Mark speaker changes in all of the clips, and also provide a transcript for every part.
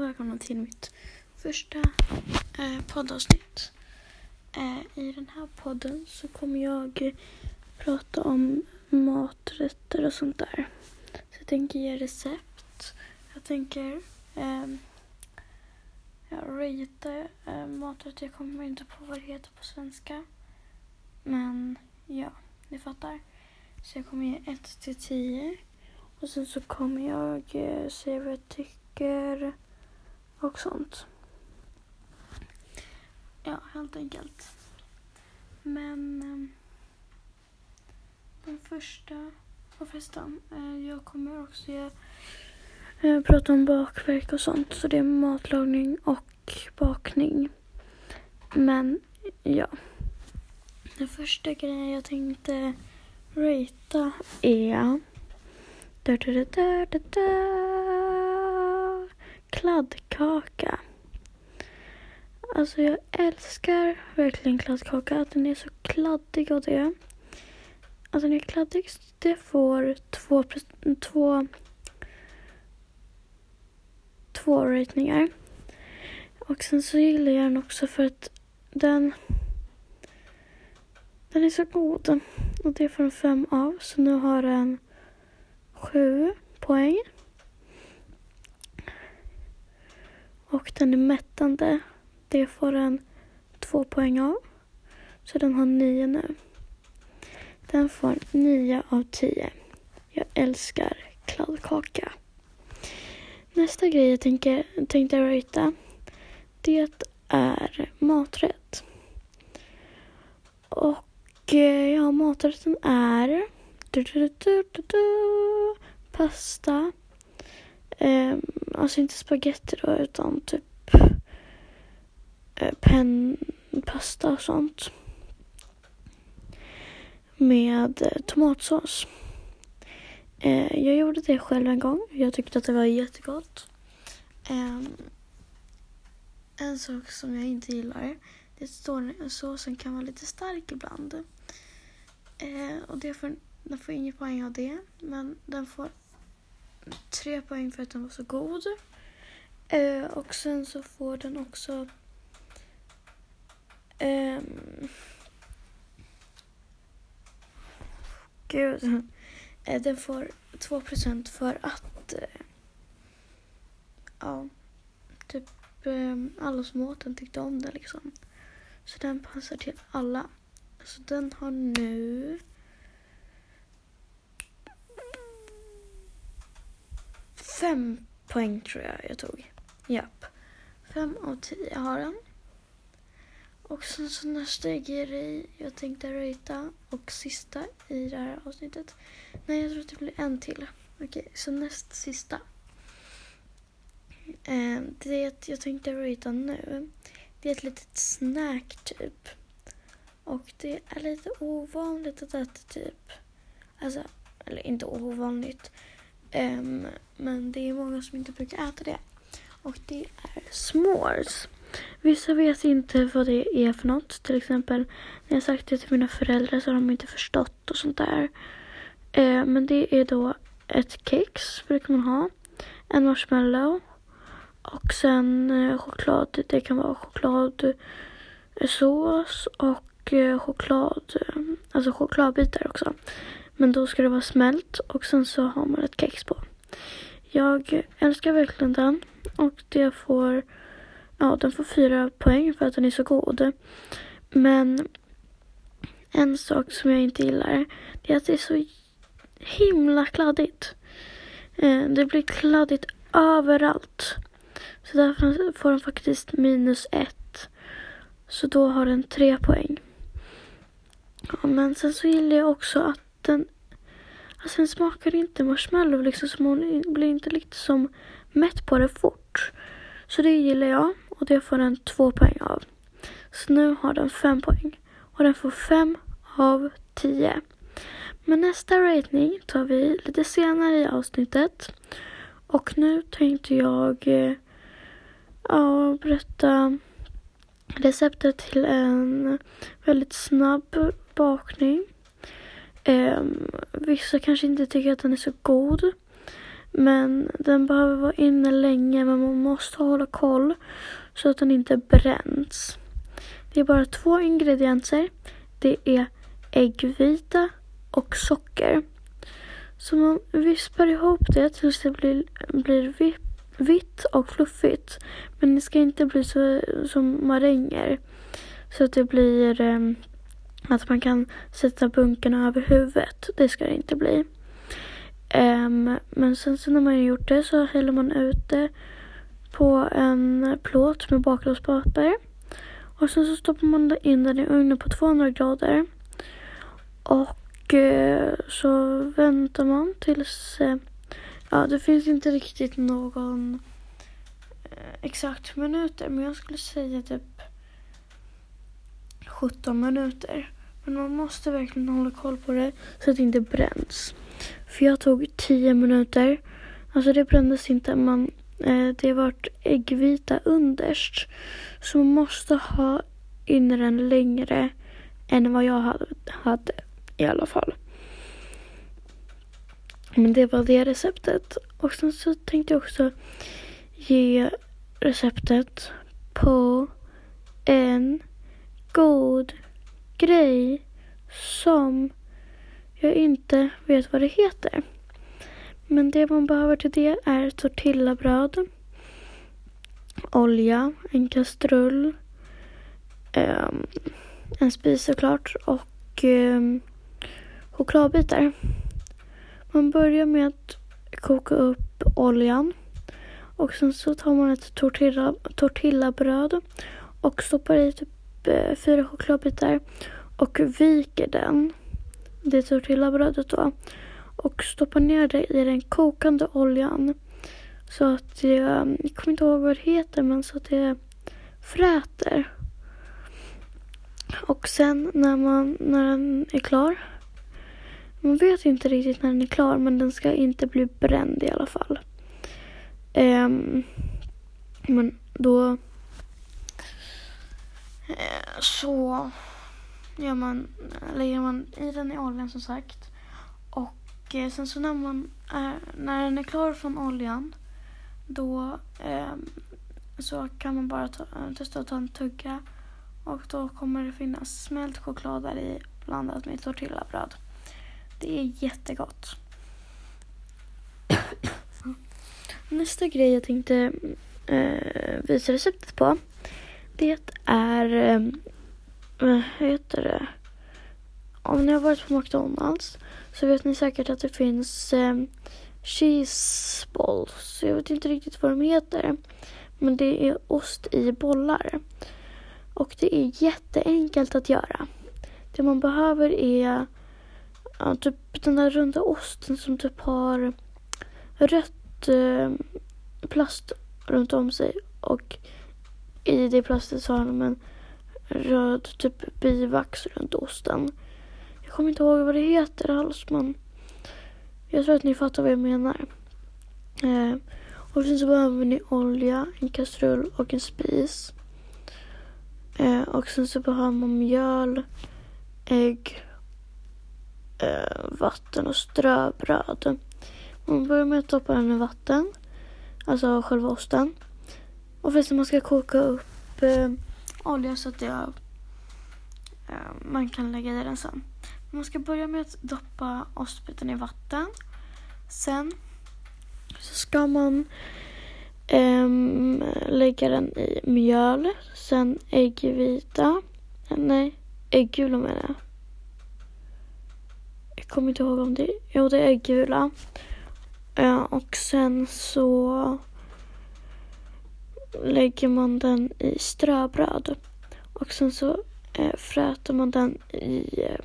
Speaker 1: och välkomna till mitt första eh, poddavsnitt. Eh, I den här podden så kommer jag prata om maträtter och sånt där. Så jag tänker ge recept. Jag tänker eh, ja, rata eh, maträtter. Jag kommer inte på vad det heter på svenska. Men ja, ni fattar. Så jag kommer ge 1 till 10. Och sen så kommer jag eh, säga vad jag tycker och sånt. Ja, helt enkelt. Men ehm, den första, på förresten, eh, jag kommer också ge, eh, prata om bakverk och sånt. Så det är matlagning och bakning. Men ja. Den första grejen jag tänkte ratea är da, da, da, da, da kladdkaka. Alltså jag älskar verkligen kladdkaka. Att Den är så kladdig och det. Alltså den är kladdig. Det får två, två, två ratingar. Och sen så gillar jag den också för att den den är så god. Och det får en fem av. Så nu har den sju poäng. Och den är mättande. Det får den två poäng av. Så den har nio nu. Den får nio av tio. Jag älskar kladdkaka. Nästa grej jag tänkte, tänkte rata. Det är maträtt. Och eh, ja, maträtten är du, du, du, pasta. Eh, alltså inte spaghetti då, utan typ eh, pennpasta och sånt. Med eh, tomatsås. Eh, jag gjorde det själv en gång. Jag tyckte att det var jättegott. Ehm, en sak som jag inte gillar, det står att såsen kan vara lite stark ibland. Eh, och det får den får ingen poäng av det, men den får tre poäng för att den var så god. Eh, och sen så får den också eh, Gud. Eh, den får två procent för att eh, ja, typ eh, alla som åt den tyckte om den liksom. Så den passar till alla. Så den har nu fem poäng tror jag jag tog. Japp. Fem av tio har den. Och sen så nästa grej jag tänkte röjta och sista i det här avsnittet. Nej, jag tror att det blir en till. Okej, så näst sista. Eh, det jag tänkte röjta nu, det är ett litet snack typ. Och det är lite ovanligt att äta typ. Alltså, eller inte ovanligt. Um, men det är många som inte brukar äta det. Och det är s'mores. Vissa vet inte vad det är för något. Till exempel när jag sagt det till mina föräldrar så har de inte förstått och sånt där. Uh, men det är då ett kex brukar man ha. En marshmallow. Och sen uh, choklad. Det kan vara chokladsås och uh, choklad, alltså chokladbitar också. Men då ska det vara smält och sen så har man ett kex på. Jag älskar verkligen den och det får, ja den får fyra poäng för att den är så god. Men en sak som jag inte gillar det är att det är så himla kladdigt. Eh, det blir kladdigt överallt. Så därför får den faktiskt minus ett. Så då har den tre poäng. Ja, men sen så gillar jag också att den, alltså den smakar inte marshmallow liksom så man blir inte liksom mätt på det fort. Så det gillar jag och det får den två poäng av. Så nu har den fem poäng och den får fem av tio. Men nästa rating tar vi lite senare i avsnittet. Och nu tänkte jag eh, ja, berätta receptet till en väldigt snabb bakning. Um, vissa kanske inte tycker att den är så god. Men den behöver vara inne länge men man måste hålla koll så att den inte bränns. Det är bara två ingredienser. Det är äggvita och socker. Så man vispar ihop det tills det blir, blir vitt och fluffigt. Men det ska inte bli så som maränger. Så att det blir um, att man kan sätta bunkarna över huvudet. Det ska det inte bli. Um, men sen så när man har gjort det så häller man ut det på en plåt med bakplåtspapper. Och sen så stoppar man in den i ugnen på 200 grader. Och uh, så väntar man tills... Uh, ja, det finns inte riktigt någon uh, exakt minuter. Men jag skulle säga typ 17 minuter. Men man måste verkligen hålla koll på det så att det inte bränns. För jag tog 10 minuter. Alltså det brändes inte. Man, eh, det vart äggvita underst. Så man måste ha in den längre än vad jag hade, hade i alla fall. Men det var det receptet. Och sen så tänkte jag också ge receptet på en god grej som jag inte vet vad det heter. Men det man behöver till det är tortillabröd, olja, en kastrull, um, en spis såklart och um, chokladbitar. Man börjar med att koka upp oljan och sen så tar man ett tortilla, tortillabröd och stoppar i typ Typ, eh, fyra chokladbitar och viker den, det tortillabrödet då, och stoppar ner det i den kokande oljan. Så att det, ehm, jag kommer inte ihåg vad det heter, men så att det fräter. Och sen när, man, när den är klar, man vet inte riktigt när den är klar, men den ska inte bli bränd i alla fall. Um, men då så gör man, lägger man i den i oljan som sagt. Och eh, sen så när, man är, när den är klar från oljan då eh, så kan man bara ta, testa att ta en tugga och då kommer det finnas smält choklad där i blandat med tortillabröd. Det är jättegott. Nästa grej jag tänkte eh, visa receptet på det är, ehm, vad heter det? Om ni har varit på McDonalds så vet ni säkert att det finns eh, cheese balls. Jag vet inte riktigt vad de heter. Men det är ost i bollar. Och det är jätteenkelt att göra. Det man behöver är ja, typ den där runda osten som typ har rött eh, plast runt om sig och i det plastet så har de en röd typ bivax runt osten. Jag kommer inte ihåg vad det heter alls men jag tror att ni fattar vad jag menar. Eh, och sen så behöver ni olja, en kastrull och en spis. Eh, och sen så behöver man mjöl, ägg, eh, vatten och ströbröd. Man börjar med att doppa den i vatten, alltså själva osten. Och förresten man ska koka upp eh, olja så att det, eh, man kan lägga i den sen. Man ska börja med att doppa ostbiten i vatten. Sen så ska man eh, lägga den i mjöl. Sen äggvita. Eh, nej, äggula menar jag. Jag kommer inte ihåg om det Jo, det är äggula. Eh, och sen så lägger man den i ströbröd. Och sen så eh, fräter man den i eh,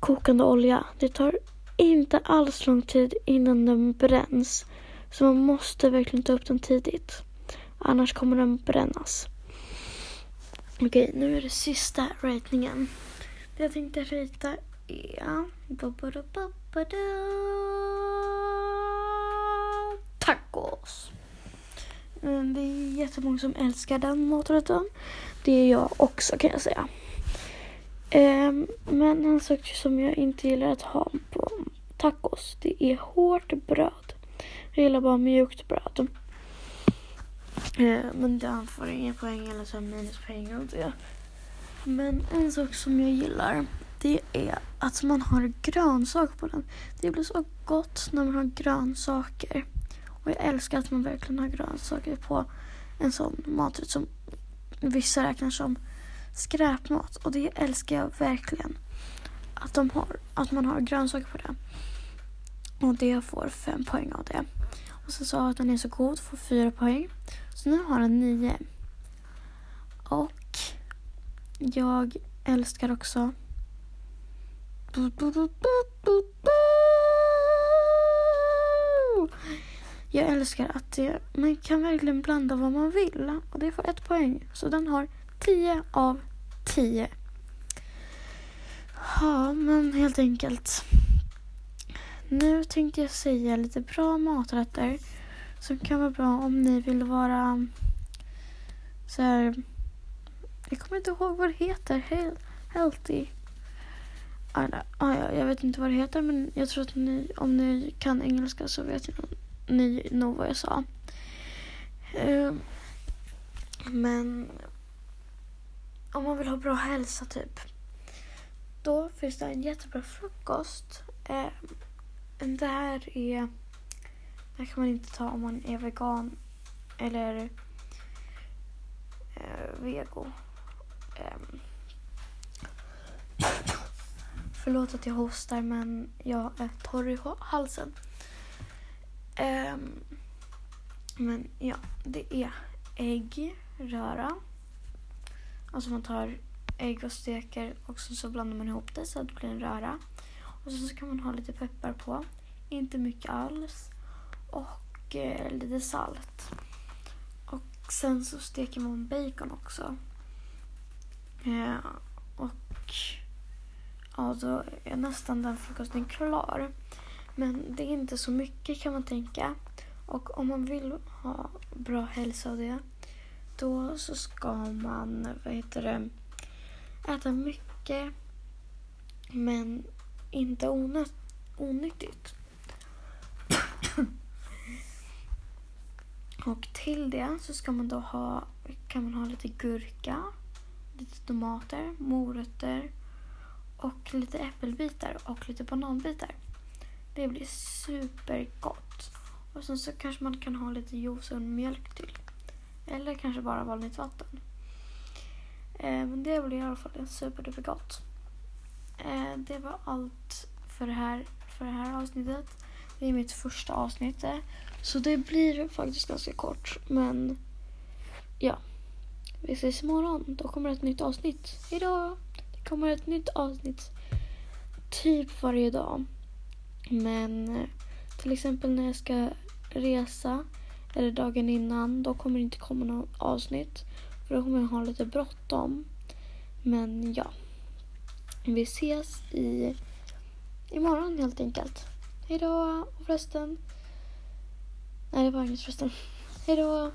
Speaker 1: kokande olja. Det tar inte alls lång tid innan den bränns. Så man måste verkligen ta upp den tidigt. Annars kommer den brännas. Okej, nu är det sista ratingen. Det jag tänkte rita är... Tacos. Eh, det är jättemånga som älskar den maträtten. Det är jag också kan jag säga. Ehm, men en sak som jag inte gillar att ha på tacos. Det är hårt bröd. Jag gillar bara mjukt bröd. Ehm, men den får inga poäng eller så minuspoäng av det. Men en sak som jag gillar det är att man har grönsaker på den. Det blir så gott när man har grönsaker. Och jag älskar att man verkligen har grönsaker på en sån maträtt som vissa räknar som skräpmat. Och det älskar jag verkligen. Att, de har, att man har grönsaker på det. Och det får fem poäng av det. Och så sa att den är så god, får fyra poäng. Så nu har den nio. Och jag älskar också jag älskar att det, man kan verkligen blanda vad man vill och det får ett poäng. Så den har 10 av 10. Ja, men helt enkelt. Nu tänkte jag säga lite bra maträtter som kan vara bra om ni vill vara så här. Jag kommer inte ihåg vad det heter. Healthy. Ah, ah, ja, jag vet inte vad det heter men jag tror att ni, om ni kan engelska så vet ni nog vad jag sa. Uh, men om man vill ha bra hälsa typ. Då finns det en jättebra frukost. Uh, det här är... Det här kan man inte ta om man är vegan eller uh, vego. Um, Förlåt att jag hostar men jag är torr i halsen. Um, men ja, det är äggröra. Alltså man tar ägg och steker och så, så blandar man ihop det så att det blir en röra. Och så, så kan man ha lite peppar på. Inte mycket alls. Och eh, lite salt. Och sen så steker man bacon också. Eh, och ja, då är nästan den frukosten klar. Men det är inte så mycket kan man tänka. Och om man vill ha bra hälsa av det, då så ska man, vad heter det, äta mycket men inte onöt, onyttigt. Och till det så ska man då ha, kan man ha lite gurka, lite tomater, morötter och lite äppelbitar och lite bananbitar. Det blir supergott. Och sen så kanske man kan ha lite juice och mjölk till. Eller kanske bara vanligt vatten. Eh, men det blir i alla fall superdupergott. Eh, det var allt för det, här, för det här avsnittet. Det är mitt första avsnitt. Eh. Så det blir faktiskt ganska kort. Men ja. Vi ses imorgon. Då kommer ett nytt avsnitt. Hejdå! Det kommer ett nytt avsnitt typ varje dag. Men eh, till exempel när jag ska resa eller dagen innan då kommer det inte komma något avsnitt. För då kommer jag ha lite bråttom. Men ja. Vi ses i imorgon helt enkelt. Hejdå! Och förresten. Nej, det var inget förresten. Hejdå!